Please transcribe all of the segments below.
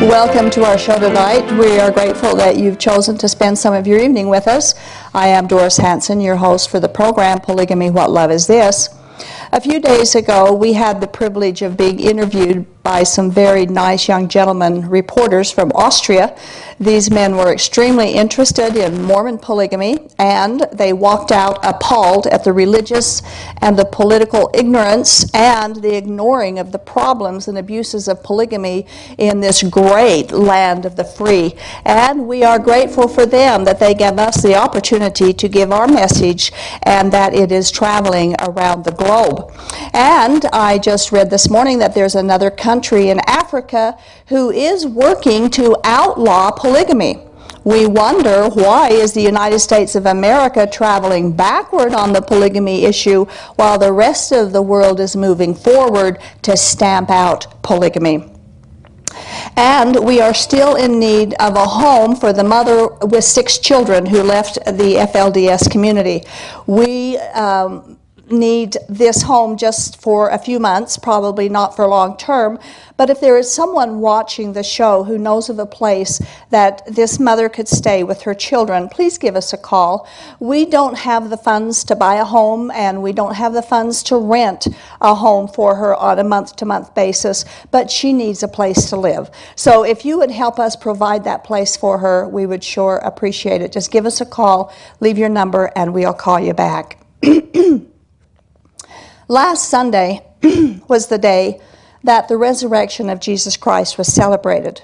Welcome to our show tonight. We are grateful that you've chosen to spend some of your evening with us. I am Doris Hanson, your host for the program Polygamy What Love Is This? A few days ago, we had the privilege of being interviewed by some very nice young gentlemen reporters from Austria. These men were extremely interested in Mormon polygamy and they walked out appalled at the religious and the political ignorance and the ignoring of the problems and abuses of polygamy in this great land of the free. And we are grateful for them that they gave us the opportunity to give our message and that it is traveling around the globe. And I just read this morning that there's another country in Africa who is working to outlaw polygamy. We wonder why is the United States of America traveling backward on the polygamy issue while the rest of the world is moving forward to stamp out polygamy. And we are still in need of a home for the mother with six children who left the FLDS community. We um, need this home just for a few months, probably not for long term. But if there is someone watching the show who knows of a place that this mother could stay with her children, please give us a call. We don't have the funds to buy a home and we don't have the funds to rent a home for her on a month to month basis, but she needs a place to live. So if you would help us provide that place for her, we would sure appreciate it. Just give us a call, leave your number, and we'll call you back. Last Sunday was the day that the resurrection of Jesus Christ was celebrated.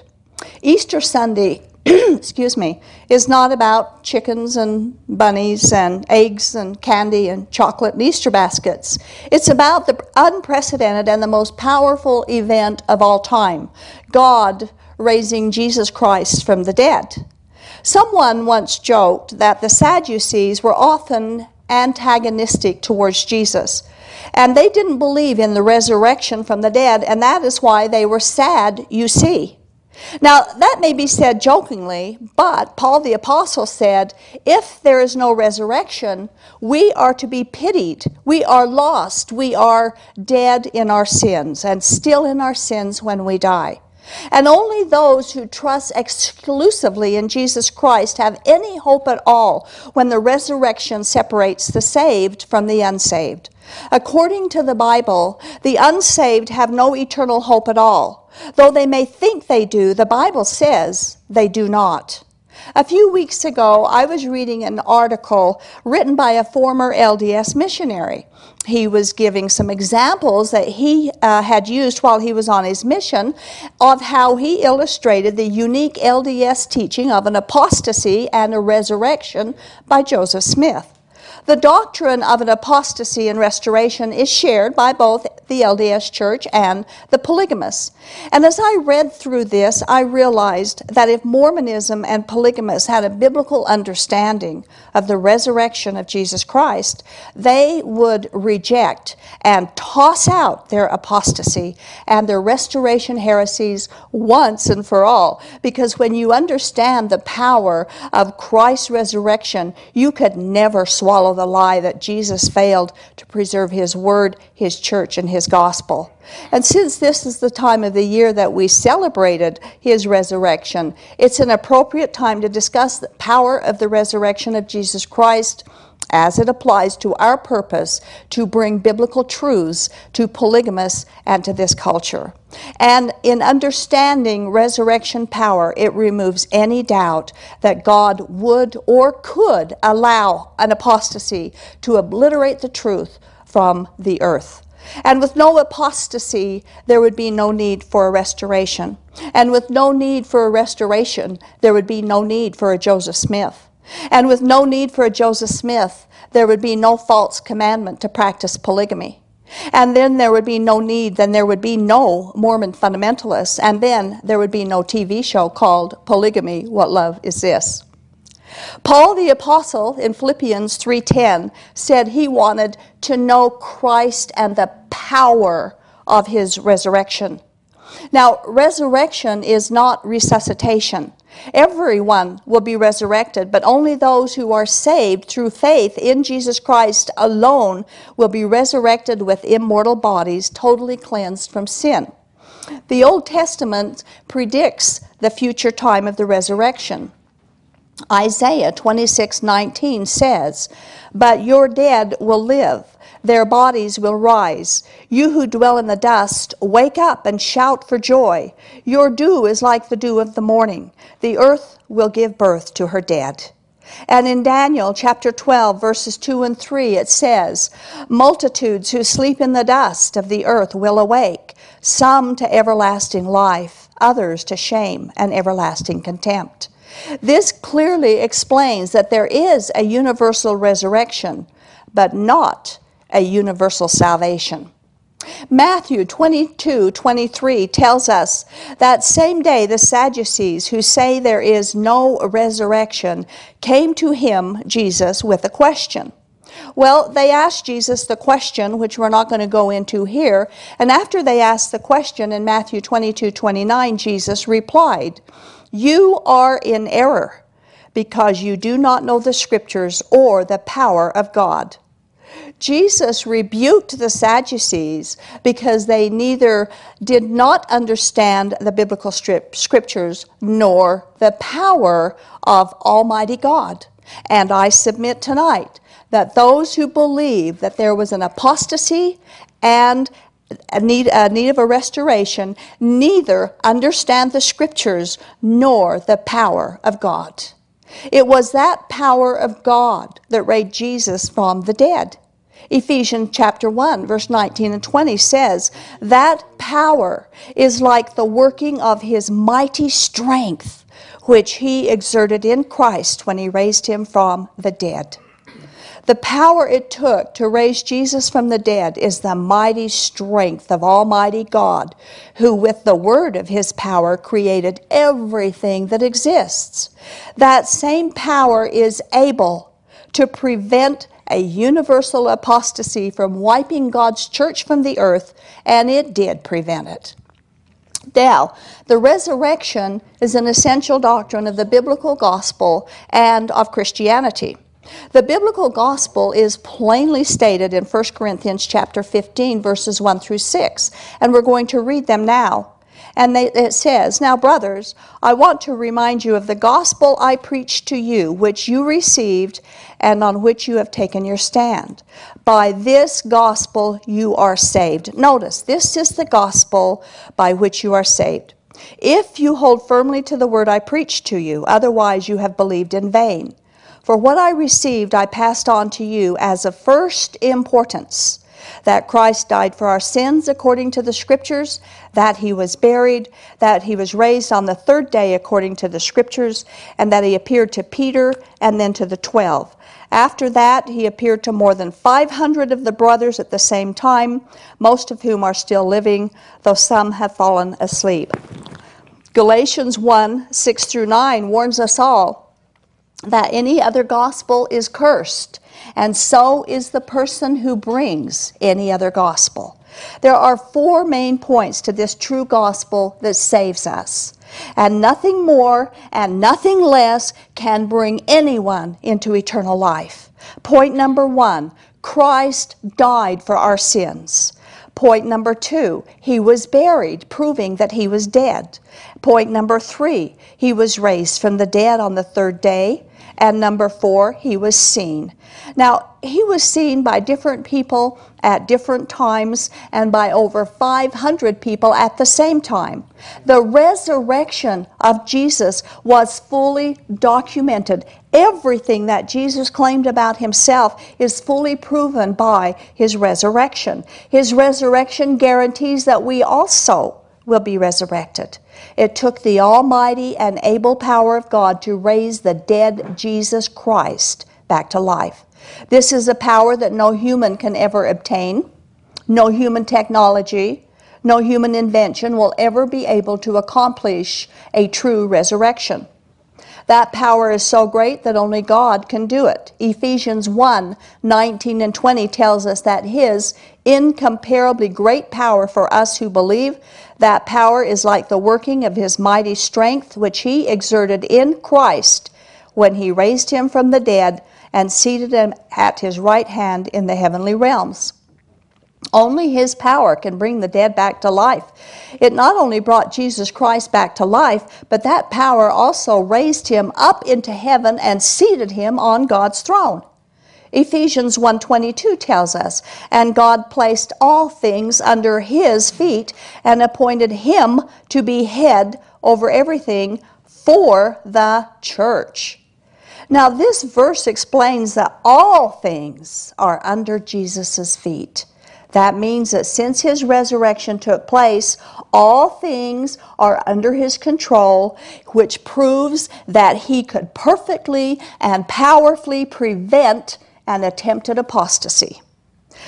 Easter Sunday, excuse me, is not about chickens and bunnies and eggs and candy and chocolate and Easter baskets. It's about the unprecedented and the most powerful event of all time God raising Jesus Christ from the dead. Someone once joked that the Sadducees were often antagonistic towards Jesus. And they didn't believe in the resurrection from the dead, and that is why they were sad, you see. Now, that may be said jokingly, but Paul the Apostle said, if there is no resurrection, we are to be pitied. We are lost. We are dead in our sins and still in our sins when we die. And only those who trust exclusively in Jesus Christ have any hope at all when the resurrection separates the saved from the unsaved. According to the Bible, the unsaved have no eternal hope at all. Though they may think they do, the Bible says they do not. A few weeks ago, I was reading an article written by a former LDS missionary. He was giving some examples that he uh, had used while he was on his mission of how he illustrated the unique LDS teaching of an apostasy and a resurrection by Joseph Smith. The doctrine of an apostasy and restoration is shared by both the LDS Church and the polygamists. And as I read through this, I realized that if Mormonism and polygamists had a biblical understanding of the resurrection of Jesus Christ, they would reject and toss out their apostasy and their restoration heresies once and for all. Because when you understand the power of Christ's resurrection, you could never swallow the lie that Jesus failed to preserve his word, his church, and his gospel. And since this is the time of the year that we celebrated his resurrection, it's an appropriate time to discuss the power of the resurrection of Jesus Christ as it applies to our purpose to bring biblical truths to polygamists and to this culture. And in understanding resurrection power, it removes any doubt that God would or could allow an apostasy to obliterate the truth from the earth. And with no apostasy, there would be no need for a restoration. And with no need for a restoration, there would be no need for a Joseph Smith. And with no need for a Joseph Smith, there would be no false commandment to practice polygamy. And then there would be no need, then there would be no Mormon fundamentalists, and then there would be no TV show called Polygamy What Love Is This? Paul the apostle in Philippians 3:10 said he wanted to know Christ and the power of his resurrection. Now, resurrection is not resuscitation. Everyone will be resurrected, but only those who are saved through faith in Jesus Christ alone will be resurrected with immortal bodies, totally cleansed from sin. The Old Testament predicts the future time of the resurrection. Isaiah 26:19 says, "But your dead will live, their bodies will rise. You who dwell in the dust, wake up and shout for joy. Your dew is like the dew of the morning. The earth will give birth to her dead." And in Daniel chapter 12, verses 2 and 3, it says, Multitudes who sleep in the dust of the earth will awake, some to everlasting life, others to shame and everlasting contempt. This clearly explains that there is a universal resurrection, but not a universal salvation. Matthew 22 23 tells us that same day the Sadducees, who say there is no resurrection, came to him, Jesus, with a question. Well, they asked Jesus the question, which we're not going to go into here. And after they asked the question in Matthew 22 29, Jesus replied, You are in error because you do not know the scriptures or the power of God. Jesus rebuked the Sadducees because they neither did not understand the biblical scriptures nor the power of Almighty God. And I submit tonight that those who believe that there was an apostasy and a need, a need of a restoration neither understand the scriptures nor the power of God. It was that power of God that raised Jesus from the dead. Ephesians chapter 1, verse 19 and 20 says, That power is like the working of his mighty strength, which he exerted in Christ when he raised him from the dead. The power it took to raise Jesus from the dead is the mighty strength of Almighty God, who, with the word of his power, created everything that exists. That same power is able to prevent a universal apostasy from wiping God's church from the earth, and it did prevent it. Now, the resurrection is an essential doctrine of the biblical gospel and of Christianity. The biblical gospel is plainly stated in 1 Corinthians chapter 15 verses 1 through 6, and we're going to read them now. And they, it says, Now, brothers, I want to remind you of the gospel I preached to you, which you received and on which you have taken your stand. By this gospel you are saved. Notice, this is the gospel by which you are saved. If you hold firmly to the word I preached to you, otherwise you have believed in vain. For what I received I passed on to you as of first importance that Christ died for our sins according to the Scriptures, that he was buried, that he was raised on the third day according to the Scriptures, and that he appeared to Peter and then to the twelve. After that, he appeared to more than 500 of the brothers at the same time, most of whom are still living, though some have fallen asleep. Galatians 1 6 through 9 warns us all that any other gospel is cursed and so is the person who brings any other gospel. There are four main points to this true gospel that saves us. And nothing more and nothing less can bring anyone into eternal life. Point number one Christ died for our sins. Point number two, he was buried, proving that he was dead. Point number three, he was raised from the dead on the third day. And number four, he was seen. Now, he was seen by different people at different times and by over 500 people at the same time. The resurrection of Jesus was fully documented. Everything that Jesus claimed about himself is fully proven by his resurrection. His resurrection guarantees that we also will be resurrected. It took the almighty and able power of God to raise the dead Jesus Christ back to life. This is a power that no human can ever obtain. No human technology, no human invention will ever be able to accomplish a true resurrection. That power is so great that only God can do it. Ephesians 1 19 and 20 tells us that His incomparably great power for us who believe, that power is like the working of His mighty strength, which He exerted in Christ when He raised Him from the dead and seated Him at His right hand in the heavenly realms. Only His power can bring the dead back to life. It not only brought Jesus Christ back to life, but that power also raised him up into heaven and seated him on God's throne. Ephesians 1:22 tells us, "And God placed all things under his feet and appointed him to be head over everything for the church." Now this verse explains that all things are under Jesus' feet. That means that since his resurrection took place, all things are under his control, which proves that he could perfectly and powerfully prevent an attempted apostasy.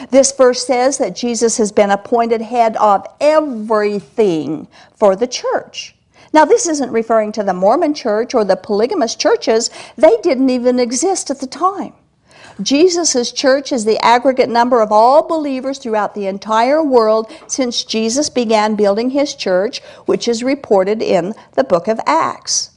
This verse says that Jesus has been appointed head of everything for the church. Now, this isn't referring to the Mormon church or the polygamous churches, they didn't even exist at the time. Jesus' church is the aggregate number of all believers throughout the entire world since Jesus began building his church, which is reported in the book of Acts.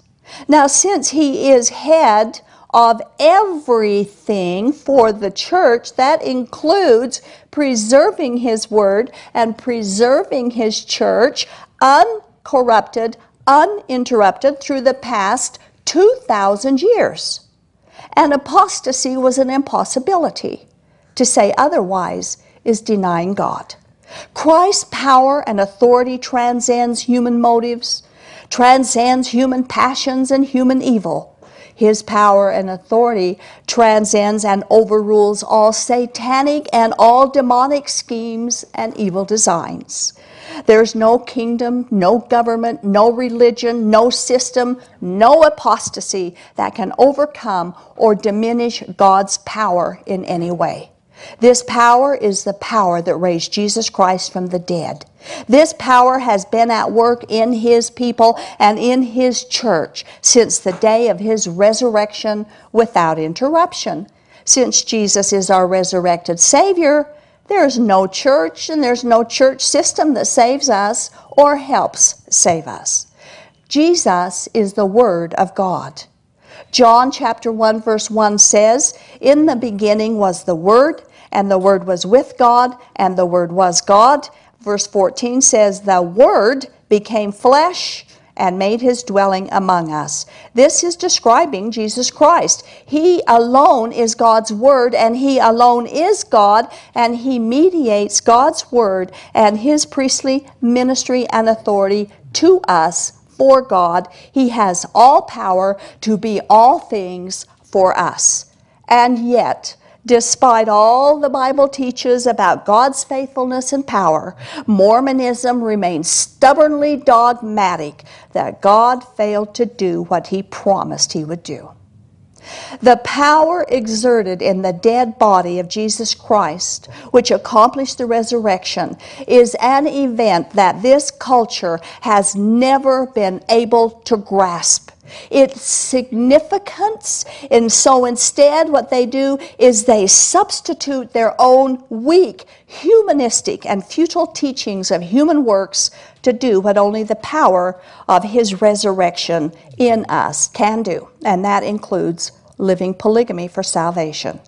Now, since he is head of everything for the church, that includes preserving his word and preserving his church uncorrupted, uninterrupted through the past 2,000 years and apostasy was an impossibility. To say otherwise is denying God. Christ's power and authority transcends human motives, transcends human passions and human evil. His power and authority transcends and overrules all satanic and all demonic schemes and evil designs. There's no kingdom, no government, no religion, no system, no apostasy that can overcome or diminish God's power in any way. This power is the power that raised Jesus Christ from the dead. This power has been at work in His people and in His church since the day of His resurrection without interruption. Since Jesus is our resurrected Savior, there's no church and there's no church system that saves us or helps save us. Jesus is the Word of God. John chapter 1 verse 1 says, In the beginning was the Word, and the Word was with God, and the Word was God. Verse 14 says, The Word became flesh and made his dwelling among us. This is describing Jesus Christ. He alone is God's Word, and He alone is God, and He mediates God's Word and His priestly ministry and authority to us for God. He has all power to be all things for us. And yet, Despite all the Bible teaches about God's faithfulness and power, Mormonism remains stubbornly dogmatic that God failed to do what he promised he would do. The power exerted in the dead body of Jesus Christ, which accomplished the resurrection, is an event that this culture has never been able to grasp its significance. And so instead, what they do is they substitute their own weak, humanistic, and futile teachings of human works to do what only the power of His resurrection in us can do. And that includes living polygamy for salvation.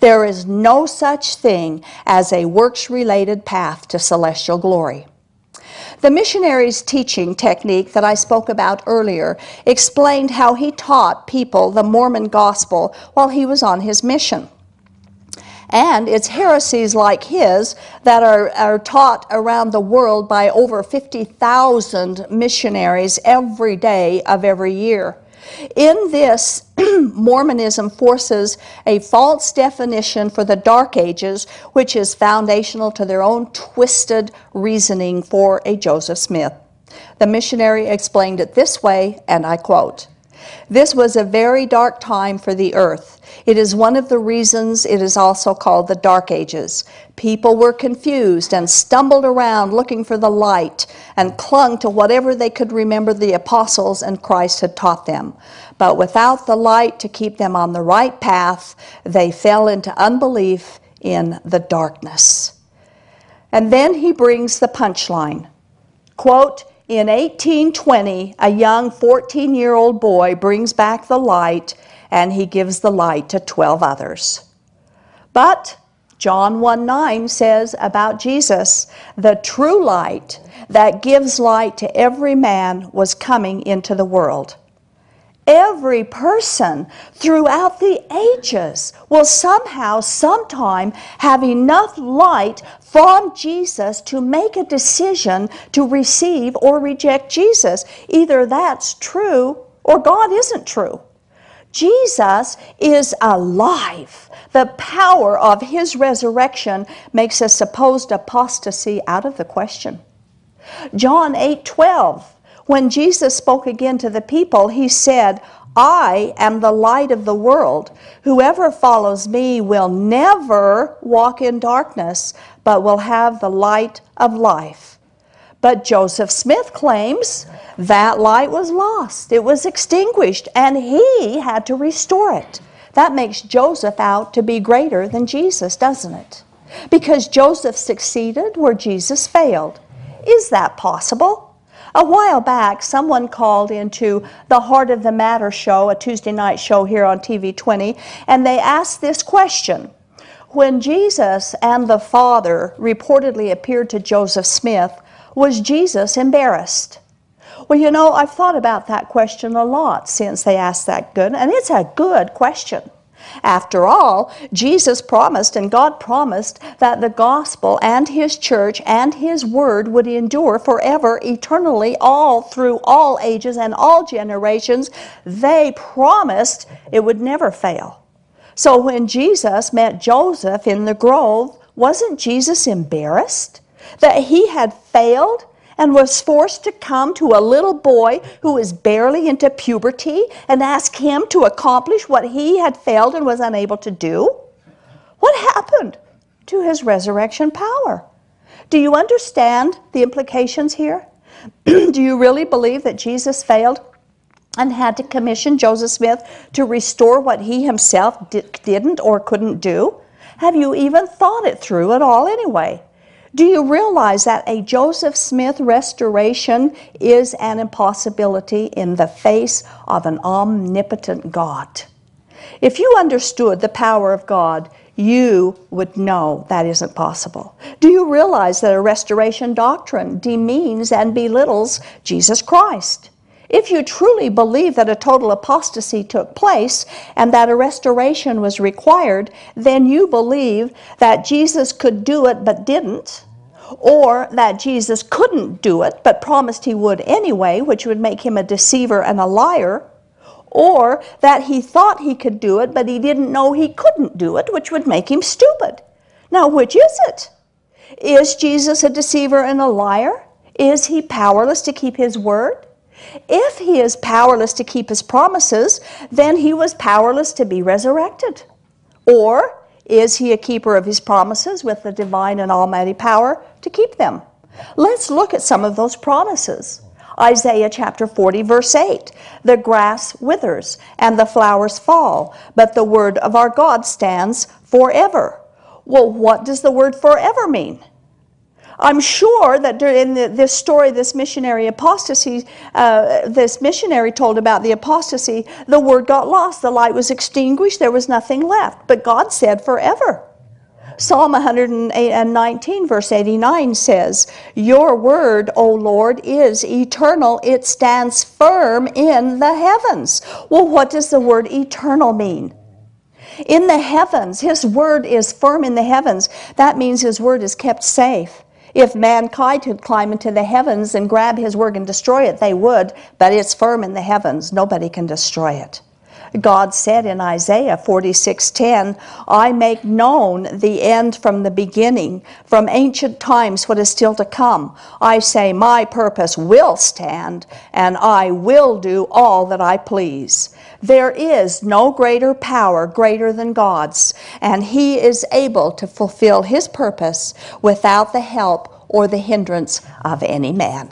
There is no such thing as a works related path to celestial glory. The missionary's teaching technique that I spoke about earlier explained how he taught people the Mormon gospel while he was on his mission. And it's heresies like his that are, are taught around the world by over 50,000 missionaries every day of every year. In this, Mormonism forces a false definition for the Dark Ages, which is foundational to their own twisted reasoning for a Joseph Smith. The missionary explained it this way, and I quote This was a very dark time for the earth. It is one of the reasons it is also called the Dark Ages. People were confused and stumbled around looking for the light and clung to whatever they could remember the apostles and Christ had taught them. But without the light to keep them on the right path, they fell into unbelief in the darkness. And then he brings the punchline. Quote, in 1820, a young 14 year old boy brings back the light and he gives the light to 12 others. But John 1 9 says about Jesus, the true light that gives light to every man was coming into the world. Every person throughout the ages will somehow, sometime have enough light from Jesus to make a decision to receive or reject Jesus. Either that's true or God isn't true. Jesus is alive. The power of his resurrection makes a supposed apostasy out of the question. John 8 12 when Jesus spoke again to the people, he said, I am the light of the world. Whoever follows me will never walk in darkness, but will have the light of life. But Joseph Smith claims that light was lost, it was extinguished, and he had to restore it. That makes Joseph out to be greater than Jesus, doesn't it? Because Joseph succeeded where Jesus failed. Is that possible? A while back, someone called into the Heart of the Matter show, a Tuesday night show here on TV 20, and they asked this question. When Jesus and the Father reportedly appeared to Joseph Smith, was Jesus embarrassed? Well, you know, I've thought about that question a lot since they asked that good, and it's a good question. After all, Jesus promised and God promised that the gospel and his church and his word would endure forever, eternally, all through all ages and all generations. They promised it would never fail. So when Jesus met Joseph in the grove, wasn't Jesus embarrassed that he had failed and was forced to come to a little boy who was barely into puberty and ask him to accomplish what he had failed and was unable to do? What happened to his resurrection power? Do you understand the implications here? do you really believe that Jesus failed and had to commission Joseph Smith to restore what he himself didn't or couldn't do? Have you even thought it through at all anyway? Do you realize that a Joseph Smith restoration is an impossibility in the face of an omnipotent God? If you understood the power of God, you would know that isn't possible. Do you realize that a restoration doctrine demeans and belittles Jesus Christ? If you truly believe that a total apostasy took place and that a restoration was required, then you believe that Jesus could do it but didn't, or that Jesus couldn't do it but promised he would anyway, which would make him a deceiver and a liar, or that he thought he could do it but he didn't know he couldn't do it, which would make him stupid. Now, which is it? Is Jesus a deceiver and a liar? Is he powerless to keep his word? If he is powerless to keep his promises, then he was powerless to be resurrected. Or is he a keeper of his promises with the divine and almighty power to keep them? Let's look at some of those promises. Isaiah chapter 40, verse 8 The grass withers and the flowers fall, but the word of our God stands forever. Well, what does the word forever mean? I'm sure that in this story, this missionary apostasy, uh, this missionary told about the apostasy, the word got lost. The light was extinguished. There was nothing left. But God said forever. Psalm 119, verse 89 says, Your word, O Lord, is eternal. It stands firm in the heavens. Well, what does the word eternal mean? In the heavens, His word is firm in the heavens. That means His word is kept safe. If mankind could climb into the heavens and grab his work and destroy it, they would, but it's firm in the heavens. Nobody can destroy it. God said in Isaiah 46:10, "I make known the end from the beginning, from ancient times what is still to come. I say my purpose will stand, and I will do all that I please." There is no greater power greater than God's, and he is able to fulfill his purpose without the help or the hindrance of any man.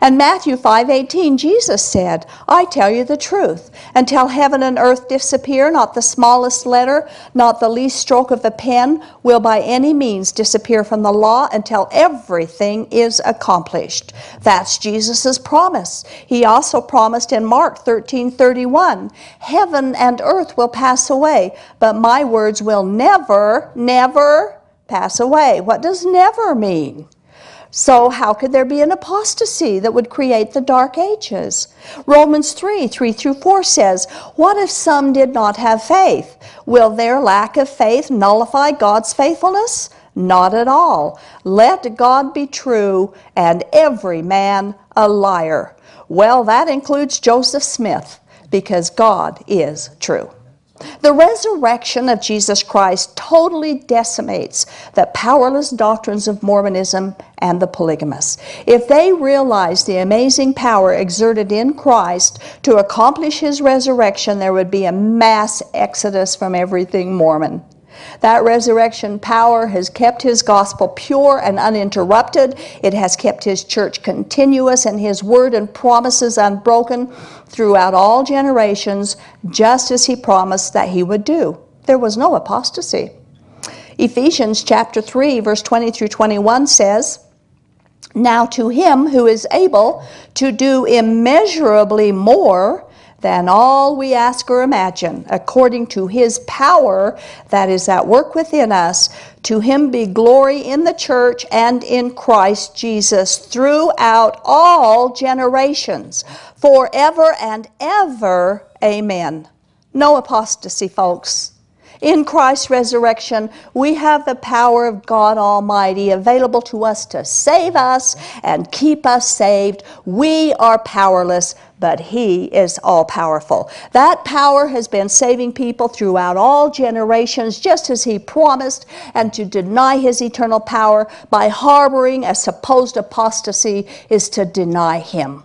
And Matthew 5:18 Jesus said, "I tell you the truth, until heaven and earth disappear, not the smallest letter, not the least stroke of the pen will by any means disappear from the law until everything is accomplished." That's Jesus' promise. He also promised in Mark 13:31, "Heaven and earth will pass away, but my words will never, never pass away." What does never mean? So, how could there be an apostasy that would create the dark ages? Romans 3 3 through 4 says, What if some did not have faith? Will their lack of faith nullify God's faithfulness? Not at all. Let God be true and every man a liar. Well, that includes Joseph Smith because God is true. The resurrection of Jesus Christ totally decimates the powerless doctrines of Mormonism and the polygamists. If they realized the amazing power exerted in Christ to accomplish his resurrection, there would be a mass exodus from everything Mormon. That resurrection power has kept his gospel pure and uninterrupted. It has kept his church continuous and his word and promises unbroken throughout all generations, just as he promised that he would do. There was no apostasy. Ephesians chapter 3 verse 20 through 21 says, now to him who is able to do immeasurably more than all we ask or imagine, according to his power that is at work within us. To him be glory in the church and in Christ Jesus throughout all generations, forever and ever. Amen. No apostasy, folks. In Christ's resurrection, we have the power of God Almighty available to us to save us and keep us saved. We are powerless, but He is all powerful. That power has been saving people throughout all generations, just as He promised, and to deny His eternal power by harboring a supposed apostasy is to deny Him.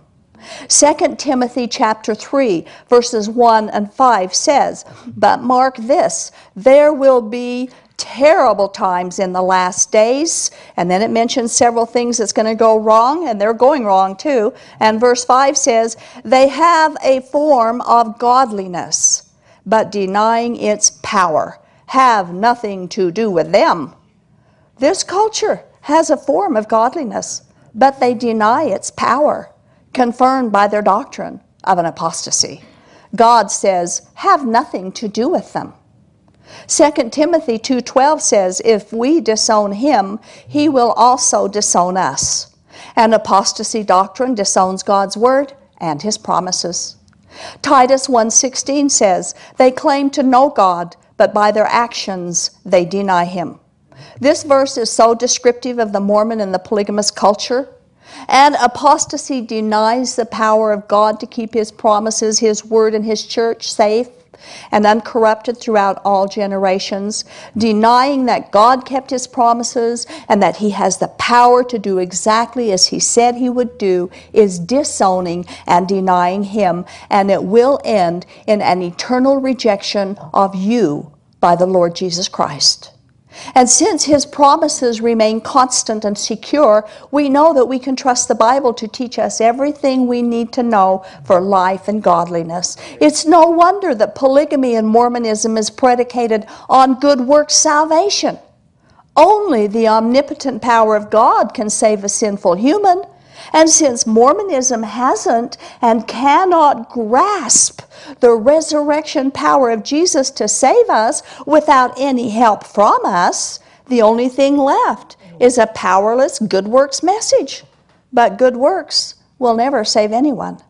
2 Timothy chapter 3 verses 1 and 5 says, "But mark this, there will be terrible times in the last days." And then it mentions several things that's going to go wrong, and they're going wrong too. And verse 5 says, "They have a form of godliness, but denying its power, have nothing to do with them." This culture has a form of godliness, but they deny its power confirmed by their doctrine of an apostasy. God says, have nothing to do with them. 2 Timothy 2:12 says, if we disown him, he will also disown us. And apostasy doctrine disowns God's word and his promises. Titus 1:16 says, they claim to know God, but by their actions they deny him. This verse is so descriptive of the Mormon and the polygamous culture and apostasy denies the power of God to keep His promises, His word, and His church safe and uncorrupted throughout all generations, denying that God kept His promises and that He has the power to do exactly as He said He would do, is disowning and denying Him, and it will end in an eternal rejection of you by the Lord Jesus Christ. And since his promises remain constant and secure, we know that we can trust the Bible to teach us everything we need to know for life and godliness. It's no wonder that polygamy in Mormonism is predicated on good works salvation. Only the omnipotent power of God can save a sinful human. And since Mormonism hasn't and cannot grasp the resurrection power of Jesus to save us without any help from us, the only thing left is a powerless good works message. But good works will never save anyone.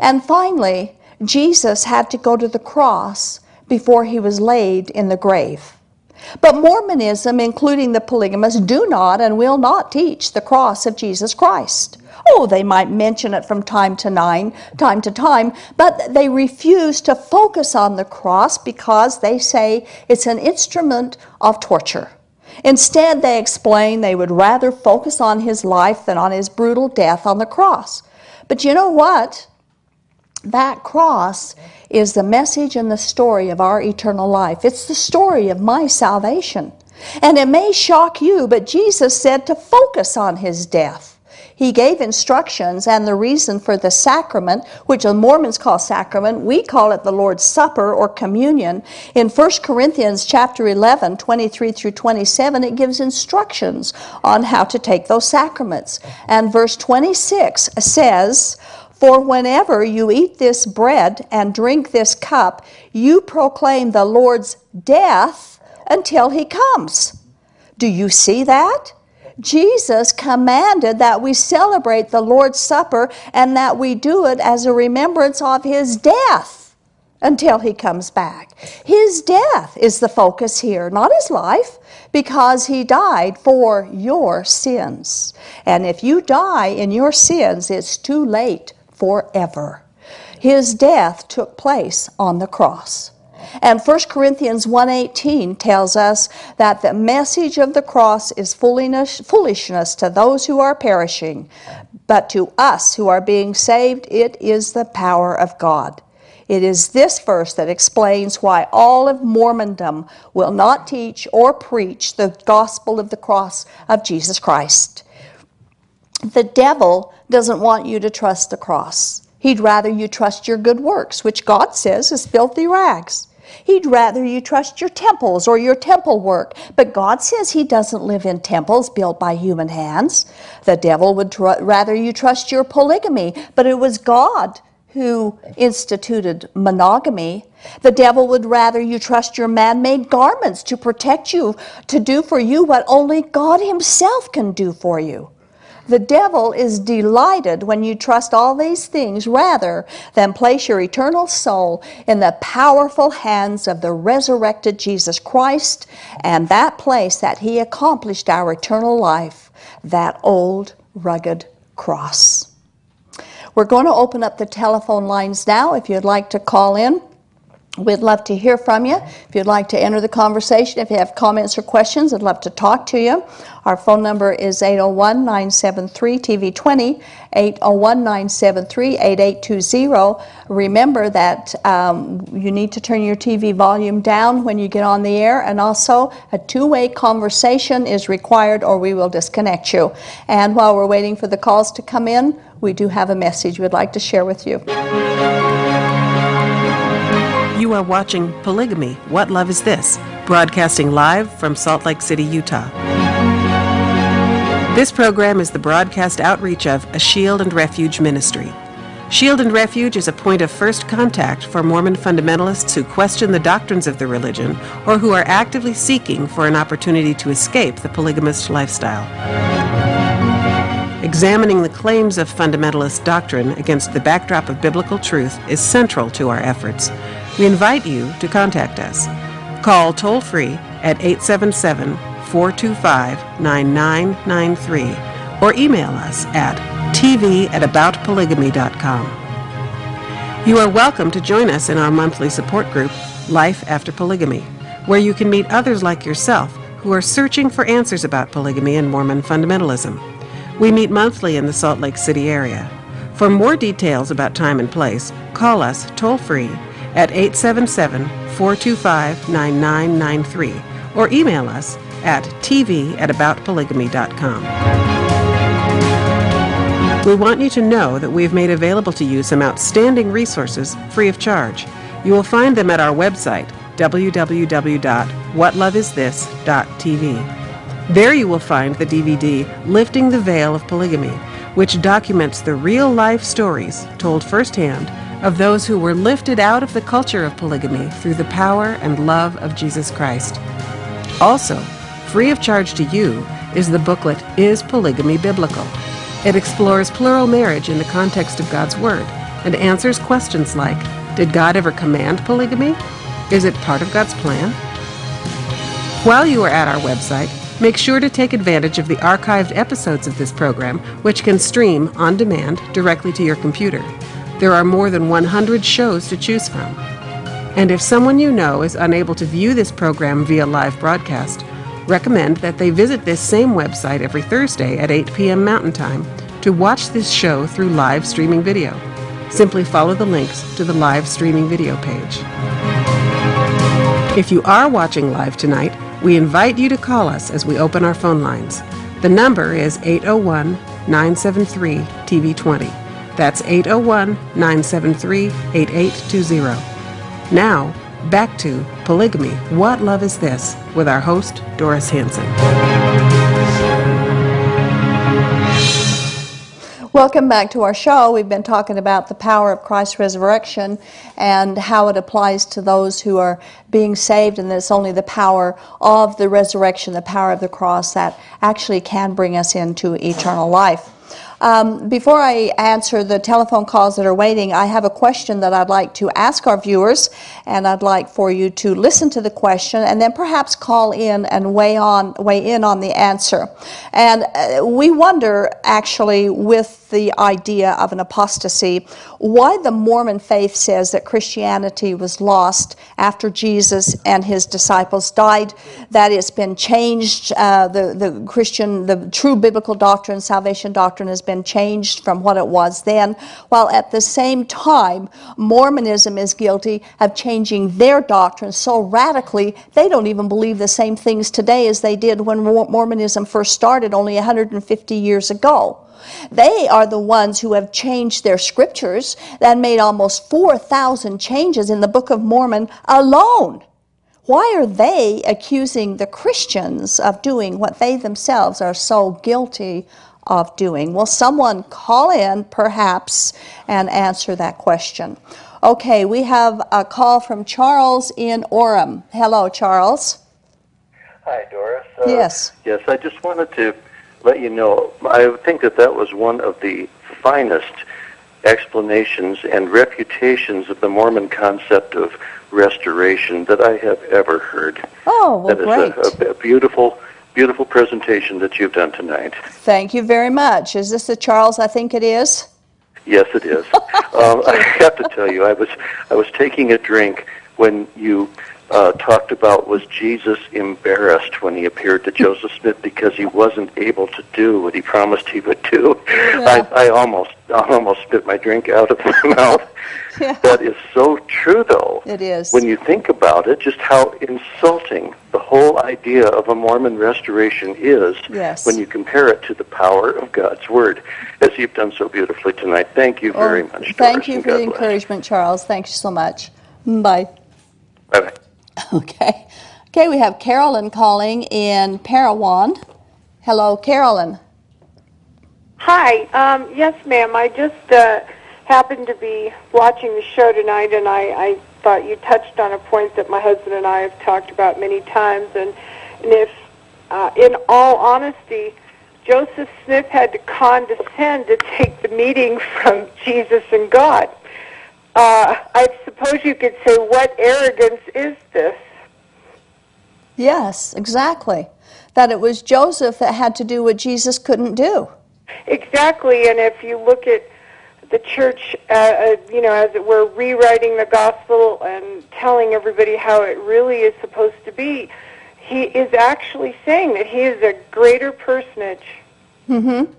And finally, Jesus had to go to the cross before he was laid in the grave. But Mormonism, including the polygamists, do not and will not teach the cross of Jesus Christ. Oh, they might mention it from time to nine, time to time, but they refuse to focus on the cross because they say it's an instrument of torture. Instead, they explain they would rather focus on his life than on his brutal death on the cross. But you know what? That cross is the message and the story of our eternal life. It's the story of my salvation. And it may shock you, but Jesus said to focus on his death. He gave instructions and the reason for the sacrament, which the Mormons call sacrament, we call it the Lord's Supper or communion. In 1 Corinthians chapter 11, 23 through 27, it gives instructions on how to take those sacraments. And verse 26 says, for whenever you eat this bread and drink this cup, you proclaim the Lord's death until he comes. Do you see that? Jesus commanded that we celebrate the Lord's Supper and that we do it as a remembrance of his death until he comes back. His death is the focus here, not his life, because he died for your sins. And if you die in your sins, it's too late forever. His death took place on the cross. And 1 Corinthians 1:18 tells us that the message of the cross is foolishness to those who are perishing, but to us who are being saved it is the power of God. It is this verse that explains why all of Mormondom will not teach or preach the gospel of the cross of Jesus Christ. The devil doesn't want you to trust the cross. He'd rather you trust your good works, which God says is filthy rags. He'd rather you trust your temples or your temple work, but God says He doesn't live in temples built by human hands. The devil would tr- rather you trust your polygamy, but it was God who instituted monogamy. The devil would rather you trust your man made garments to protect you, to do for you what only God Himself can do for you. The devil is delighted when you trust all these things rather than place your eternal soul in the powerful hands of the resurrected Jesus Christ and that place that he accomplished our eternal life, that old rugged cross. We're going to open up the telephone lines now if you'd like to call in. We'd love to hear from you. If you'd like to enter the conversation, if you have comments or questions, I'd love to talk to you. Our phone number is 801 973 TV20, 801 973 8820. Remember that um, you need to turn your TV volume down when you get on the air, and also a two way conversation is required or we will disconnect you. And while we're waiting for the calls to come in, we do have a message we'd like to share with you. You are watching Polygamy What Love Is This? broadcasting live from Salt Lake City, Utah. This program is the broadcast outreach of a Shield and Refuge ministry. Shield and Refuge is a point of first contact for Mormon fundamentalists who question the doctrines of the religion or who are actively seeking for an opportunity to escape the polygamist lifestyle. Examining the claims of fundamentalist doctrine against the backdrop of biblical truth is central to our efforts. We invite you to contact us. Call toll free at 877 425 9993 or email us at tv at aboutpolygamy.com. You are welcome to join us in our monthly support group, Life After Polygamy, where you can meet others like yourself who are searching for answers about polygamy and Mormon fundamentalism. We meet monthly in the Salt Lake City area. For more details about time and place, call us toll free at 877 425 9993 or email us at tv at aboutpolygamy.com. We want you to know that we've made available to you some outstanding resources free of charge. You will find them at our website, www.whatloveisthis.tv. There you will find the DVD Lifting the Veil of Polygamy, which documents the real life stories told firsthand of those who were lifted out of the culture of polygamy through the power and love of Jesus Christ. Also, free of charge to you is the booklet Is Polygamy Biblical? It explores plural marriage in the context of God's Word and answers questions like Did God ever command polygamy? Is it part of God's plan? While you are at our website, make sure to take advantage of the archived episodes of this program, which can stream on demand directly to your computer. There are more than 100 shows to choose from. And if someone you know is unable to view this program via live broadcast, recommend that they visit this same website every Thursday at 8 p.m. Mountain Time to watch this show through live streaming video. Simply follow the links to the live streaming video page. If you are watching live tonight, we invite you to call us as we open our phone lines. The number is 801 973 TV20. That's 801 973 8820. Now, back to Polygamy What Love Is This with our host, Doris Hanson. Welcome back to our show. We've been talking about the power of Christ's resurrection and how it applies to those who are being saved, and that it's only the power of the resurrection, the power of the cross, that actually can bring us into eternal life. Um, before I answer the telephone calls that are waiting, I have a question that I'd like to ask our viewers, and I'd like for you to listen to the question and then perhaps call in and weigh on weigh in on the answer. And uh, we wonder actually the idea of an apostasy, why the Mormon faith says that Christianity was lost after Jesus and his disciples died, that it's been changed, uh, the, the Christian, the true biblical doctrine, salvation doctrine has been changed from what it was then, while at the same time, Mormonism is guilty of changing their doctrine so radically they don't even believe the same things today as they did when Mormonism first started only 150 years ago. They are the ones who have changed their scriptures and made almost 4,000 changes in the Book of Mormon alone. Why are they accusing the Christians of doing what they themselves are so guilty of doing? Will someone call in, perhaps, and answer that question? Okay, we have a call from Charles in Orem. Hello, Charles. Hi, Doris. Uh, yes. Yes, I just wanted to let you know. I think that that was one of the finest explanations and refutations of the Mormon concept of restoration that I have ever heard. Oh, well, that great. is a, a, a beautiful, beautiful presentation that you've done tonight. Thank you very much. Is this the Charles I think it is? Yes, it is. um, I have to tell you, I was I was taking a drink when you uh, talked about was Jesus embarrassed when he appeared to Joseph Smith because he wasn't able to do what he promised he would do. Yeah. I, I almost I almost spit my drink out of my mouth. Yeah. That is so true, though. It is. When you think about it, just how insulting the whole idea of a Mormon restoration is Yes. when you compare it to the power of God's Word, as you've done so beautifully tonight. Thank you very Oh, much. Thank Doris, you for the encouragement, Charles. Thank you so much. Bye. Bye-bye. Okay. Okay, we have Carolyn calling in Parowan. Hello, Carolyn. Hi. Um, yes, ma'am. I just uh, happened to be watching the show tonight, and I, I thought you touched on a point that my husband and I have talked about many times. And, and if, uh, in all honesty, Joseph Smith had to condescend to take the meeting from Jesus and God, uh, I suppose you could say, what arrogance is this? Yes, exactly. That it was Joseph that had to do what Jesus couldn't do. Exactly, and if you look at the church, uh, uh, you know, as it were, rewriting the gospel and telling everybody how it really is supposed to be, he is actually saying that he is a greater personage. Mm-hmm.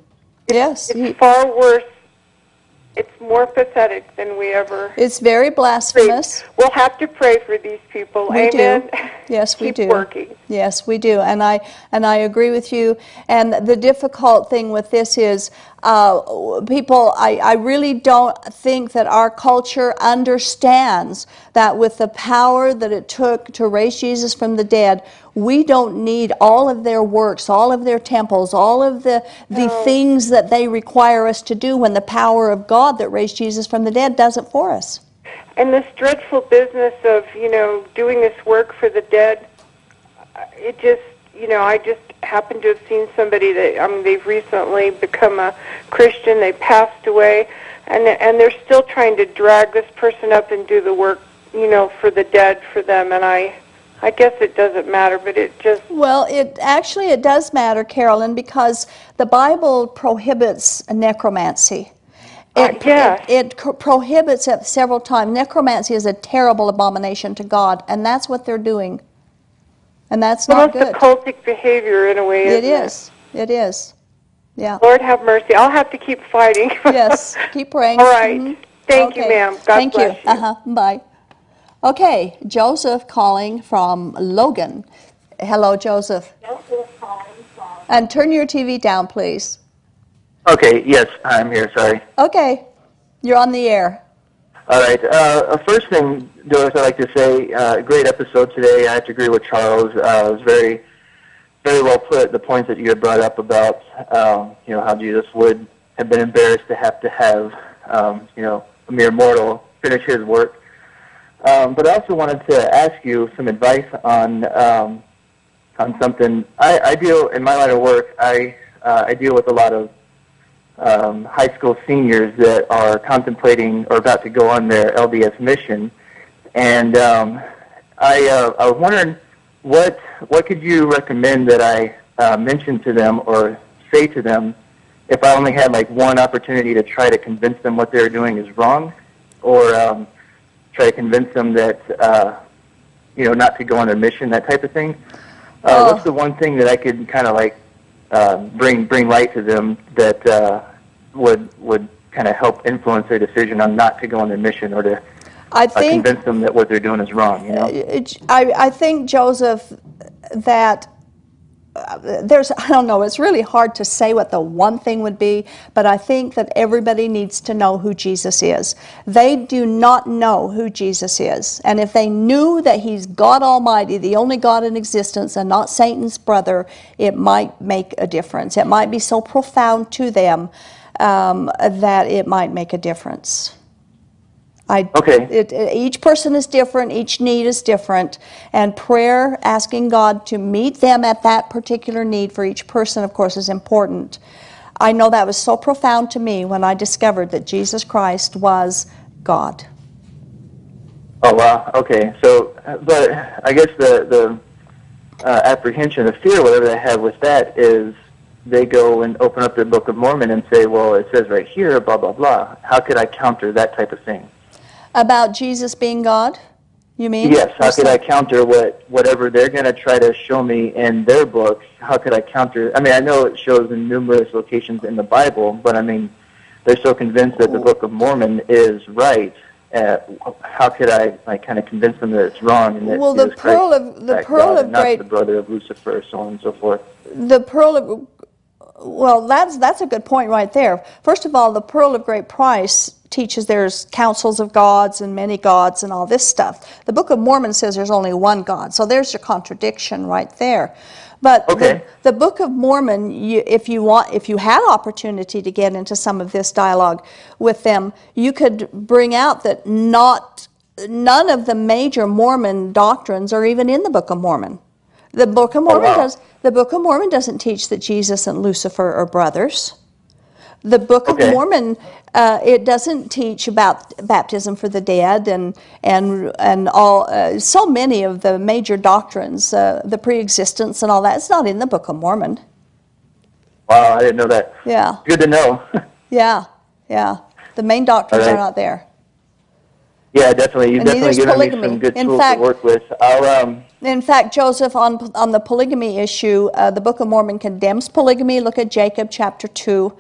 Yes. It's he- far worse. It's more pathetic than we ever. it's very blasphemous. We'll have to pray for these people. We do. Amen. Yes, we do. working. Yes, we do, and I and I agree with you. And the difficult thing with this is, uh, people. I, I really don't think that our culture understands that with the power that it took to raise Jesus from the dead, we don't need all of their works, all of their temples, all of the the things that they require us to do when the power of God that raised Jesus from the dead does it for us. And this dreadful business of, you know, doing this work for the dead, uh, it just, you know, I just happen to have seen somebody that, I mean, they've recently become a Christian, they passed away, and, and they're still trying to drag this person up and do the work, you know, for the dead for them, and I, I guess it doesn't matter, but it just Well, it actually it does matter, Carolyn, because the Bible prohibits necromancy. Uh, It, yes. it, it co- prohibits it several times. Necromancy is a terrible abomination to God, and that's what they're doing. And that's not almost good. occultic behavior in a way. It isn't is. It is. Yeah. Lord have mercy. I'll have to keep fighting. Yes. Keep praying. All right. Mhm. Thank you, Okay. ma'am. God Thank bless you. you. Uh-huh. Bye. Okay, Joseph calling from Logan. Hello, Joseph. And turn your TV down, please. Okay, yes, I'm here, sorry. Okay, you're on the air. All right, uh, first thing, Doris, I'd like to say, uh, great episode today. I have to agree with Charles. Uh, it was very, very well put, the points that you had brought up about, um, you know, how Jesus would have been embarrassed to have to have, um, you know, a mere mortal finish his work. Um, but I also wanted to ask you some advice on um, on something. I, I deal in my line of work. I uh, I deal with a lot of um, high school seniors that are contemplating or about to go on their LDS mission, and um, I uh, I was wondering what what could you recommend that I uh, mention to them or say to them if I only had like one opportunity to try to convince them what they're doing is wrong, or um, try to convince them that uh, you know not to go on their mission, that type of thing. Uh, Oh. What's the one thing that I could kind of like uh, bring bring light to them that uh, would would kind of help influence their decision on not to go on their mission or to I uh, think convince them that what they're doing is wrong. You know. I, I think Joseph that uh, there's I don't know it's really hard to say what the one thing would be but I think that everybody needs to know who Jesus is. They do not know who Jesus is. And if they knew that he's God Almighty the only God in existence and not Satan's brother it might make a difference. It might be so profound to them um, that it might make a difference I, Okay. it, it- each person is different, each need is different, and prayer, asking God to meet them at that particular need for each person, of course, is important. I know that was so profound to me when I discovered that Jesus Christ was God. Oh wow. Okay. So, but I guess the the uh, apprehension, the fear, whatever they have with that is they go and open up their Book of Mormon and say, well, it says right here, blah blah blah. How could I counter that type of thing? About Jesus being God, you mean? Yes. How could I counter what whatever they're going to try to show me in their books? How could I counter? I mean, I know it shows in numerous locations in the Bible, but I mean, they're so convinced that the Book of Mormon is right. Uh, how could I like kind of convince them that it's wrong and that Well, the pearl Christ of- the pearl God of great- the brother of Lucifer, so on and so forth. the pearl of well that's that's a good point right there. First of all the pearl of great price teaches there's councils of gods and many gods and all this stuff. The book of mormon says there's only one god so there's your contradiction right there. But Okay. the, the book of mormon you, if you want if you had opportunity to get into some of this dialogue with them you could bring out that not none of the major mormon doctrines are even in the book of mormon the Book of Mormon Oh, wow. does. The Book of Mormon doesn't teach that Jesus and Lucifer are brothers. The Book Okay. of Mormon uh, it doesn't teach about baptism for the dead and and and all uh, so many of the major doctrines, uh, the pre-existence and all that. It's not in the Book of Mormon. Wow, I didn't know that. Yeah, Good to know. yeah, yeah. The main doctrines All are not there. yeah, definitely. You've And definitely given me some good In tools fact- to work with. I'll um, In fact, Joseph, on, on the polygamy issue, uh, the Book of Mormon condemns polygamy. Look at Jacob chapter 2,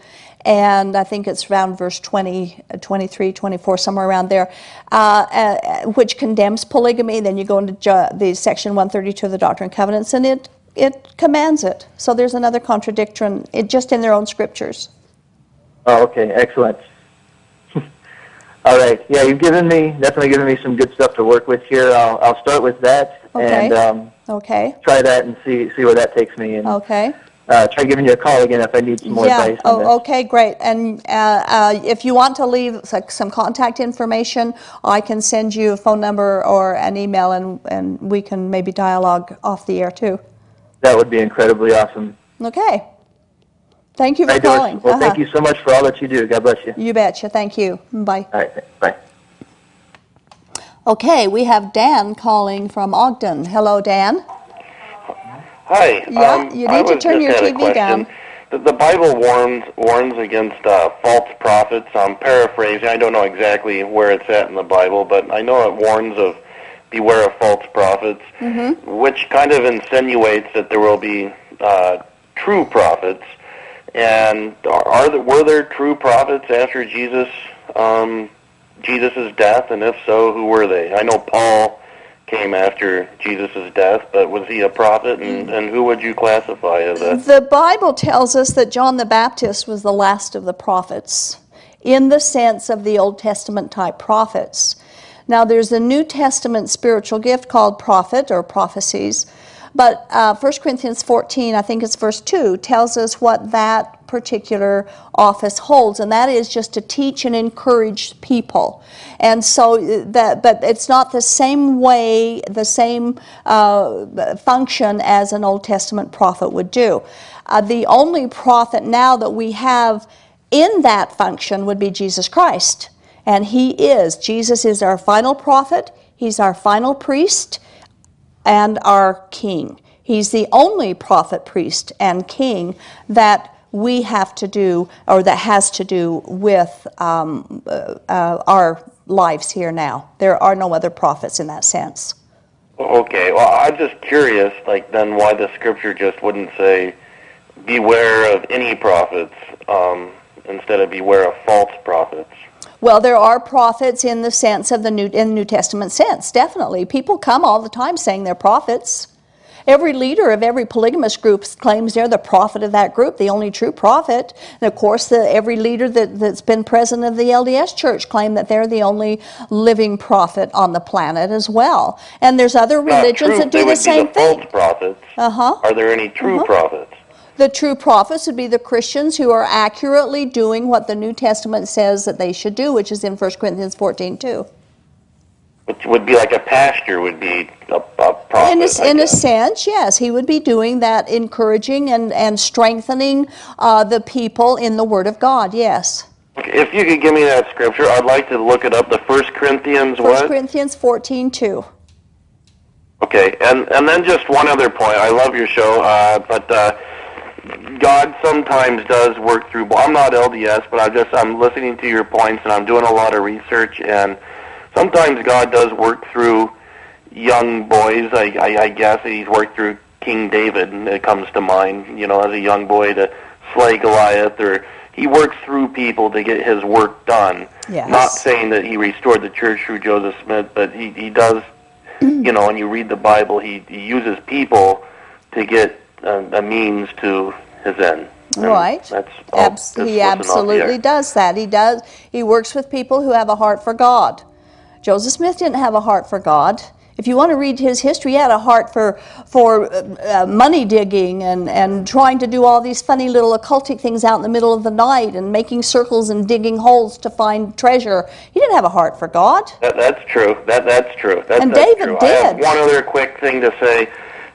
and I think it's around verse 20, uh, 23, 24, somewhere around there, uh, uh, which condemns polygamy. Then you go into the section 132 of the Doctrine and Covenants, and it, it commands it. So there's another contradiction it, just in their own scriptures. Oh, okay, excellent. All right, yeah, you've given me definitely given me some good stuff to work with here. I'll I'll start with that Okay. and um, Okay? try that and see see where that takes me, and Okay. uh, try giving you a call again if I need some more yeah. advice. this. Oh, okay, great. And uh, uh, if you want to leave like, some contact information, I can send you a phone number or an email, and, and we can maybe dialogue off the air too. That would be incredibly awesome. Okay. Thank you for All right, Doris. calling. Well, thank Uh-huh. you so much for all that you do. God bless you. You betcha. Thank you. Bye. All right, bye. Okay, we have Dan calling from Ogden. Hello, Dan. Hi. Yeah, um, you I need to turn your TV down. The, the Bible warns warns against uh, false prophets. I'm paraphrasing. I don't know exactly where it's at in the Bible, but I know it warns of beware of false prophets, Mm-hmm. which kind of insinuates that there will be uh, true prophets. And are, are there, were there true prophets after Jesus um, Jesus' death? And if so, who were they? I know Paul came after Jesus' death, but was he a prophet? And, mm. and who would you classify as a The Bible tells us that John the Baptist was the last of the prophets, in the sense of the Old Testament type prophets. Now, there's a New Testament spiritual gift called prophet or prophecies, but uh, 1 Corinthians 14, I think it's verse 2, tells us what that particular office holds, and that is just to teach and encourage people. And so uh, that, but it's not the same way, the same uh, function as an Old Testament prophet would do. Uh, the only prophet now that we have in that function would be Jesus Christ. And he is. Jesus is our final prophet, he's our final priest, and our king. He's the only prophet, priest, and king that we have to do, or that has to do with um, uh, uh, our lives here now. There are no other prophets in that sense. Okay, well, I'm just curious, like, then why the scripture just wouldn't say, beware of any prophets, um, instead of beware of false prophets. Well, there are prophets in the sense of the New in the New Testament sense, definitely. People come all the time saying they're prophets. Every leader of every polygamous group claims they're the prophet of that group, the only true prophet. And of course, the, every leader that, that's been president of the LDS Church claim that they're the only living prophet on the planet as well. And there's other religions that do the same be the false thing. prophets. Uh-huh. Are there any true prophets? The true prophets would be the Christians who are accurately doing what the New Testament says that they should do, which is in 1 Corinthians 14 2. Which would be like a pastor would be a, a prophet. In a, in a sense, yes, he would be doing that, encouraging and, and strengthening uh, the people in the Word of God, yes. If you could give me that scripture, I'd like to look it up. The First Corinthians 1 what? Corinthians 14 2. Okay, and and then just one other point. I love your show, uh, but uh, God sometimes does work through. I'm not LDS, but I just I'm listening to your points and I'm doing a lot of research, and sometimes God does work through young boys. I I, I guess He's worked through King David, and it comes to mind. You know, as a young boy to slay Goliath, or He works through people to get His work done. Yes. Not saying that He restored the church through Joseph Smith, but He He does you know, when you read the Bible, he, he uses people to get a, a means to his end. And Right. Abs- he listen off the absolutely does that. He does. He works with people who have a heart for God. Joseph Smith didn't have a heart for God. If you want to read his history, he had a heart for for uh, uh, money digging and, and trying to do all these funny little occultic things out in the middle of the night and making circles and digging holes to find treasure. He didn't have a heart for God. That, that's true. That that's true. That, And that's David true. I have did. one other quick thing to say,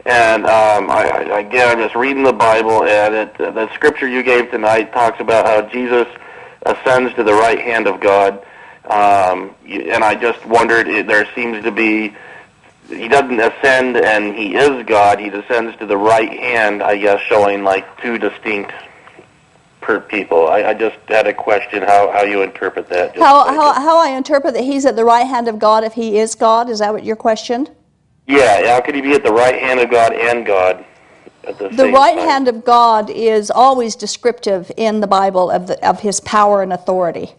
and um, I, I, again, I'm just reading the Bible, and it, the scripture you gave tonight talks about how Jesus ascends to the right hand of God, um, and I just wondered. There seems to be he doesn't ascend and he is God. He descends to the right hand, I guess, showing like two distinct per people. I, I just had a question how, how you interpret that. How, how, how I interpret that he's at the right hand of God if he is God. Is that what your question? Yeah, how could he be at the right hand of God and God the, The right time? hand of God is always descriptive in the Bible of, the, of his power and authority.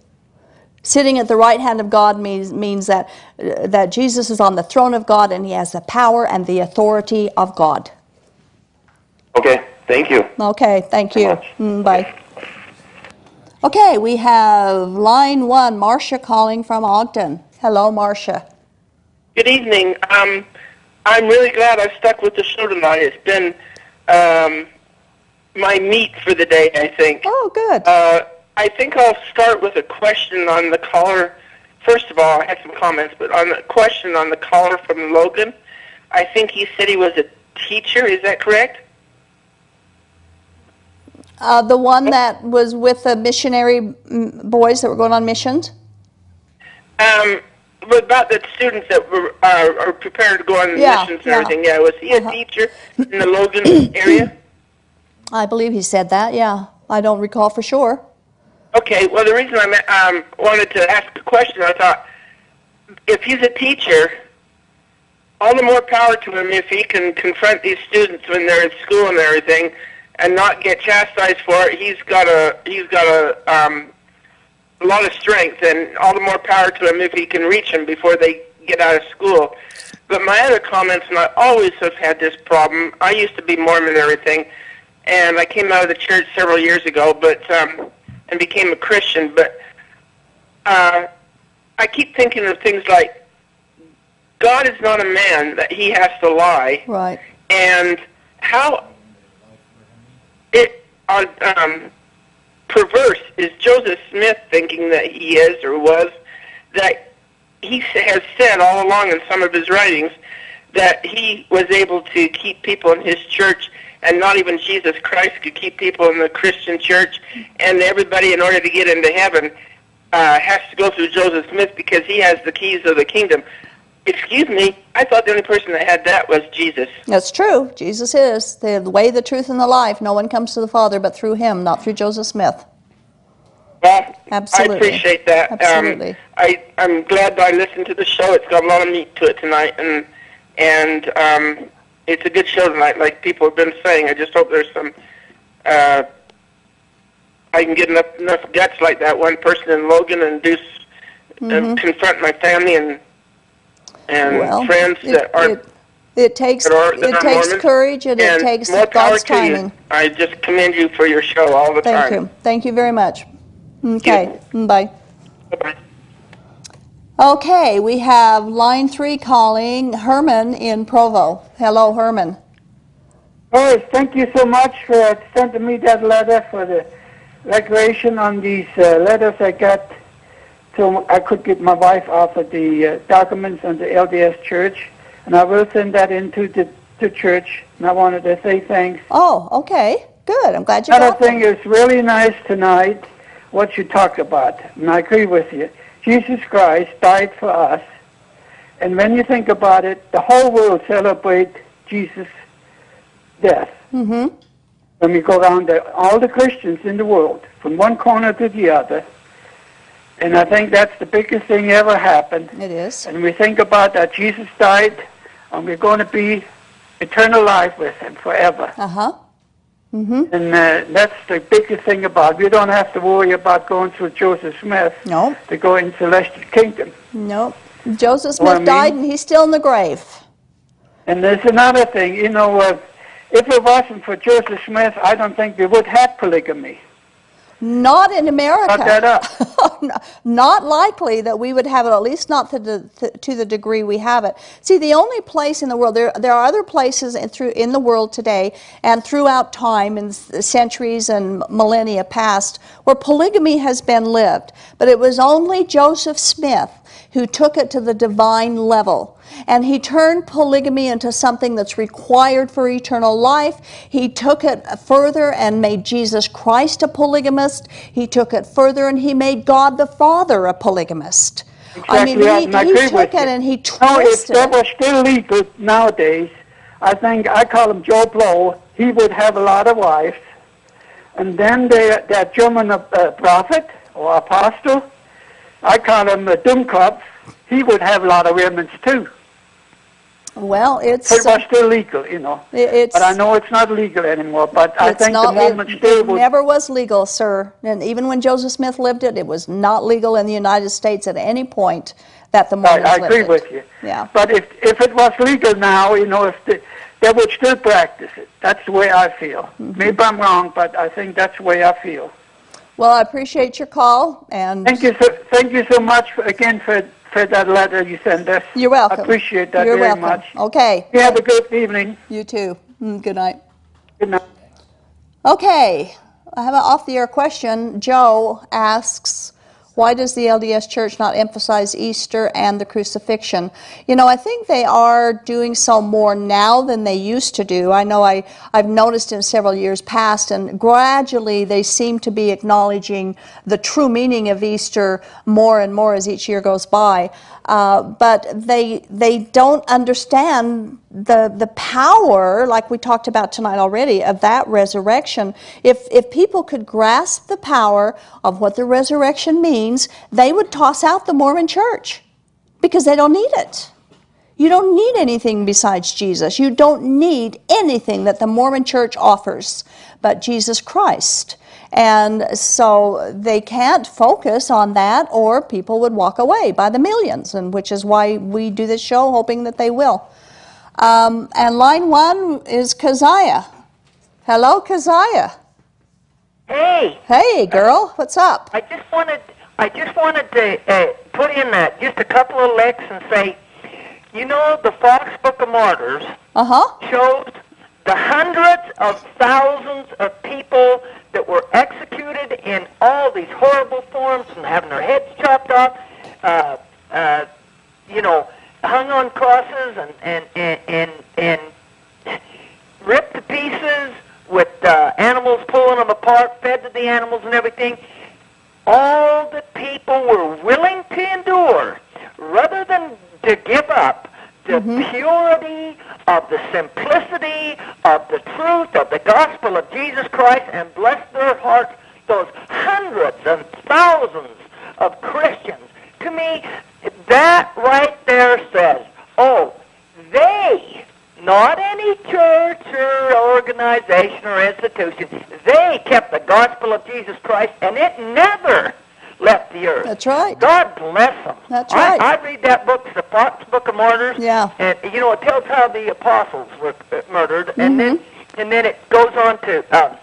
Sitting at the right hand of God means, means that, uh, that Jesus is on the throne of God and he has the power and the authority of God. Okay, thank you. Okay, thank you. much. Mm, bye. Okay, we have line one, Marcia calling from Ogden. Hello, Marcia. Good evening. Um, I'm really glad I stuck with the show tonight. It's been um, my meat for the day, I think. Oh, good. Uh, I think I'll start with a question on the caller. First of all, I had some comments, but on the question on the caller from Logan, I think he said he was a teacher. Is that correct? Uh, the one that was with the missionary boys that were going on missions? Um, about the students that were uh, are prepared to go on Yeah, missions and yeah. everything? Yeah, was he a Uh-huh. teacher in the Logan area? I believe he said that, yeah. I don't recall for sure. Okay, well, the reason I um, wanted to ask a question, I thought if he's a teacher, all the more power to him if he can confront these students when they're in school and everything, and not get chastised for it. He's got a he's got a um, a lot of strength, and all the more power to him if he can reach them before they get out of school. But my other comments, and I always have had this problem. I used to be Mormon and everything, and I came out of the church several years ago, but um, and became a Christian. But uh, I keep thinking of things like God is not a man that he has to lie, Right. and how it uh, um, perverse. Is Joseph Smith thinking that he is or was? That he has said all along in some of his writings that he was able to keep people in his church and not even Jesus Christ could keep people in the Christian church. And everybody in order to get into heaven uh, has to go through Joseph Smith because he has the keys of the kingdom. Excuse me, I thought the only person that had that was Jesus. That's true. Jesus is the way, the truth, and the life. No one comes to the Father but through him, not through Joseph Smith. Well, Absolutely. I appreciate that. Absolutely. Um, I I'm glad that I listened to the show. It's got a lot of meat to it tonight, and and um, it's a good show tonight. Like people have been saying, I just hope there's some. Uh, I can get enough enough guts like that one person in Logan and do s uh, confront my family and and. Well, friends it, that aren't. it, it takes that are, that it are takes Mormons. courage and, it takes more power God's to you. timing. I just commend you for your show all the time. Thank time. you. Thank you very much. Okay. Bye. Bye-bye. Okay, we have line three calling Herman in Provo. Hello, Herman. Oh, thank you so much for sending me that letter for the recreation on these uh, letters I got so I could get my wife off of the uh, documents on the LDS church. And I will send that into the, the church. And I wanted to say thanks. Oh, okay. Good. I'm glad you Another thing them. is really nice tonight, what you talked about. And I agree with you. Jesus Christ died for us. And when you think about it, the whole world celebrates Jesus' death. Mm-hmm. when we go around the, all the Christians in the world, from one corner to the other. And I think that's the biggest thing ever happened. It is. And we think about that Jesus died, and we're going to be eternal life with him forever. Uh-huh. Mm-hmm. And uh, that's the biggest thing about. We don't have to worry about going through Joseph Smith No. to go in celestial kingdom. No. Joseph Know what I Smith died mean? and he's still in the grave. And there's another thing, you know, uh, if it wasn't for Joseph Smith, I don't think we would have polygamy. Not in America. Cut that up. Oh, not likely that we would have it, at least not to the, to the degree we have it. See, the only place in the world, there, there are other places in, through, in the world today and throughout time, in centuries and millennia past, where polygamy has been lived. But it was only Joseph Smith who took it to the divine level. And he turned polygamy into something that's required for eternal life. He took it further and made Jesus Christ a polygamist. He took it further and he made God the Father a polygamist. I mean, Exactly he, he took it you. and he twisted No, if that was still legal nowadays, I think I call him Joe Blow. He would have a lot of wives, and then the, that German uh, prophet or apostle, I call him a Dummkopf. He would have a lot of women too. Well, it's It was still legal, you know. it's But I know it's not legal anymore. But I think not, the Mormons it, still it would. never was legal, sir. And even when Joseph Smith lived it, it was not legal in the United States at any point that the I, Mormons I lived agree with you. Yeah. But if if it was legal now, you know, if the, they would still practice it. That's the way I feel. Mm-hmm. Maybe I'm wrong, but I think that's the way I feel. Well, I appreciate your call, and Thank you so thank you so much for, again for for that letter you sent us. you're welcome. I appreciate that You're very welcome. much. Okay. You have a good evening. You too. Mm, Good night. Good night. Okay, I have an off-the-air question. Joe asks, why does the LDS Church not emphasize Easter and the crucifixion? You know, I think they are doing so more now than they used to do. I know I, I've noticed in several years past, and gradually they seem to be acknowledging the true meaning of Easter more and more as each year goes by. Uh, but they they don't understand the the power, like we talked about tonight already, of that resurrection. If if people could grasp the power of what the resurrection means, they would toss out the Mormon Church because they don't need it. You don't need anything besides Jesus. You don't need anything that the Mormon Church offers but Jesus Christ. And so they can't focus on that, or people would walk away by the millions, and which is why we do this show, hoping that they will. Um, and line one is Keziah. Hello, Keziah. Hey, Hey, girl, what's up? I just wanted I just wanted to uh, put in that just a couple of licks and say, you know, the Foxe Book of Martyrs Uh huh. shows the hundreds of thousands of people that were executed in all these horrible forms and having their heads chopped off, uh, uh, you know, hung on crosses and and and and, and ripped to pieces with uh, animals pulling them apart, fed to the animals and everything. All the people were willing to endure rather than to give up the mm-hmm. purity of the simplicity of the truth of the gospel of Jesus Christ and bless their hearts those hundreds and thousands of Christians. To me, that right there says, oh, they, not any church or organization or institution, they kept the gospel of Jesus Christ and it never left the earth. That's right. God bless them. That's I- right. I, read that book, the Foxe Book of Martyrs. Yeah. And you know, it tells how the apostles were uh, murdered, and then Mm-hmm. and then it goes on to um,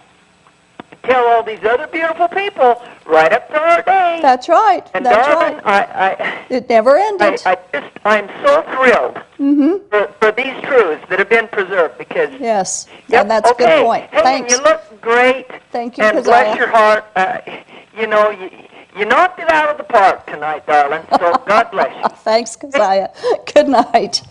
tell all these other beautiful people right up to our day. That's right. and That's darling, right. I, I, It never ended. I just, I'm so thrilled Mm-hmm. for, for these truths that have been preserved because. Yes. Yep, And that's a good point. Hey, Thanks. you look great. Thank you, and Keziah. bless your heart. Uh, you know, you, you knocked it out of the park tonight, darling. So God bless you. Thanks, Keziah. Good night.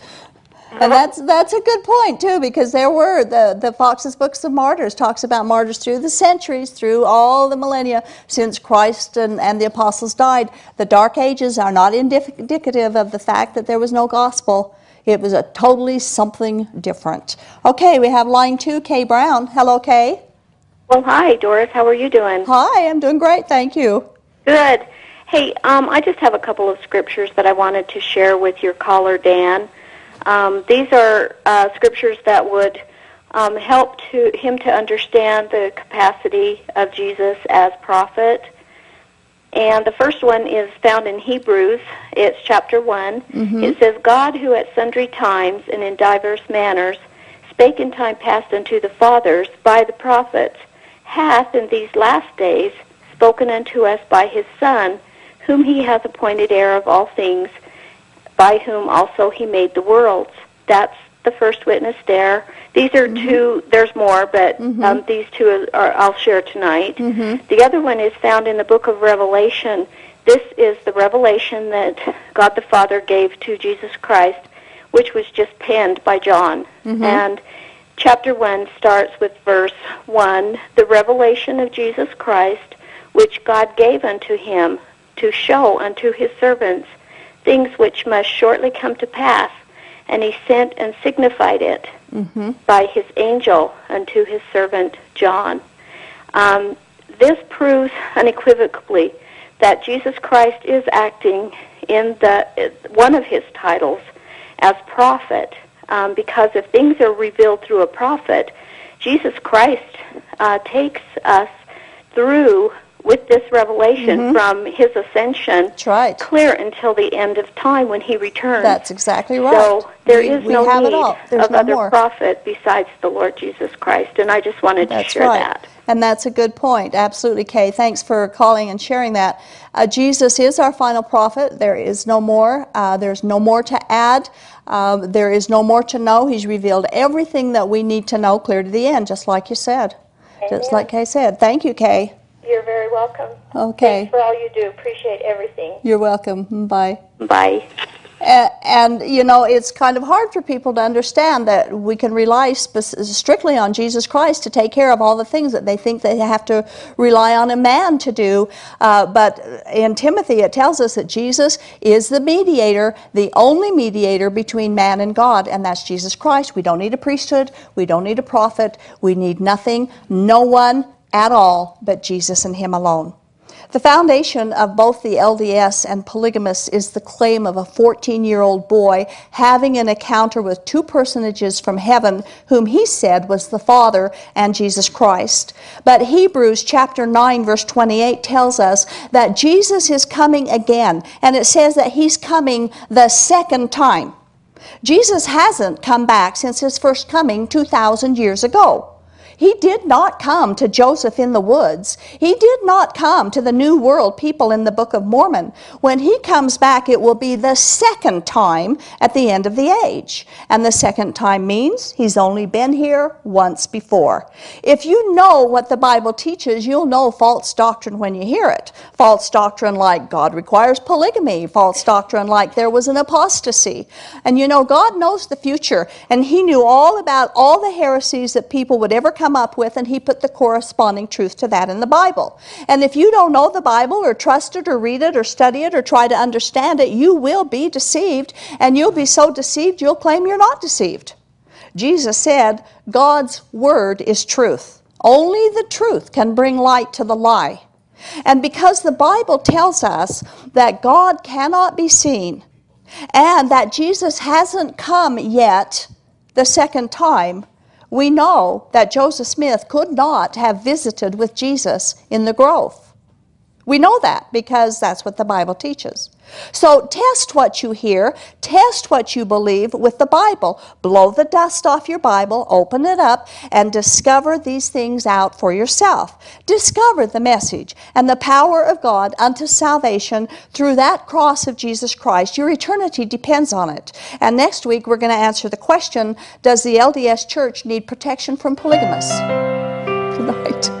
And that's that's a good point too, because there were the the Foxe's Books of Martyrs talks about martyrs through the centuries, through all the millennia since Christ and, and the apostles died. The Dark Ages are not indicative of the fact that there was no gospel. It was a totally something different. Okay, we have line two, Kay Brown. Hello, Kay. Well, hi, Doris. How are you doing? Hi, I'm doing great, thank you. Good. Hey, um, I just have a couple of scriptures that I wanted to share with your caller, Dan. Um, these are uh, scriptures that would um, help to him to understand the capacity of Jesus as prophet. And the first one is found in Hebrews. It's chapter one. It says, "God, who at sundry times and in divers manners spake in time past unto the fathers by the prophets, hath in these last days spoken unto us by his Son, whom he hath appointed heir of all things, by whom also he made the worlds. That's the first witness there. These are mm-hmm. two, there's more, but mm-hmm. um, these two are, I'll share tonight. Mm-hmm. The other one is found in the book of Revelation. This is the revelation that God the Father gave to Jesus Christ, which was just penned by John. And chapter 1 starts with verse 1 The revelation of Jesus Christ, which God gave unto him to show unto his servants things which must shortly come to pass. And he sent and signified it by his angel unto his servant John. Um, this proves unequivocally that Jesus Christ is acting in the one of his titles as prophet, um, because if things are revealed through a prophet, Jesus Christ uh, takes us through with this revelation from his ascension right. clear until the end of time when he returns. That's exactly right. So there we, is we no have need it all. There's of no other more. prophet besides the Lord Jesus Christ, and I just wanted That's to share right. that. And that's a good point. Absolutely, Kay. Thanks for calling and sharing that. Uh, Jesus is our final prophet. There is no more. Uh, there's no more to add. Um, there is no more to know. He's revealed everything that we need to know clear to the end, just like you said. Just like Kay said. Thank you, Kay. You're very welcome. Okay. Thanks for all you do. Appreciate everything. You're welcome. Bye. Bye. And, and, you know, it's kind of hard for people to understand that we can rely spe- strictly on Jesus Christ to take care of all the things that they think they have to rely on a man to do. Uh, but in Timothy, it tells us that Jesus is the mediator, the only mediator between man and God, and that's Jesus Christ. We don't need a priesthood, we don't need a prophet, we need nothing, no one at all but Jesus and Him alone. The foundation of both the LDS and polygamists is the claim of a 14 year old boy having an encounter with two personages from heaven, whom he said was the Father and Jesus Christ. But Hebrews chapter 9, verse 28 tells us that Jesus is coming again, and it says that he's coming the second time. Jesus hasn't come back since his first coming 2,000 years ago. He did not come to Joseph in the woods. He did not come to the New World people in the Book of Mormon. When he comes back, it will be the second time at the end of the age. And the second time means he's only been here once before. If you know what the Bible teaches, you'll know false doctrine when you hear it. False doctrine like God requires polygamy, false doctrine like there was an apostasy. And you know, God knows the future, and He knew all about all the heresies that people would ever come come up with, and he put the corresponding truth to that in the Bible. And if you don't know the Bible or trust it or read it or study it or try to understand it, you will be deceived, and you'll be so deceived you'll claim you're not deceived. Jesus said, God's word is truth. Only the truth can bring light to the lie. And because the Bible tells us that God cannot be seen and that Jesus hasn't come yet the second time, we know that Joseph Smith could not have visited with Jesus in the grove. We know that because that's what the Bible teaches. So test what you hear, test what you believe with the Bible. Blow the dust off your Bible, open it up, and discover these things out for yourself. Discover the message and the power of God unto salvation through that cross of Jesus Christ. Your eternity depends on it. And next week, we're going to answer the question Does the LDS Church need protection from polygamists? Tonight.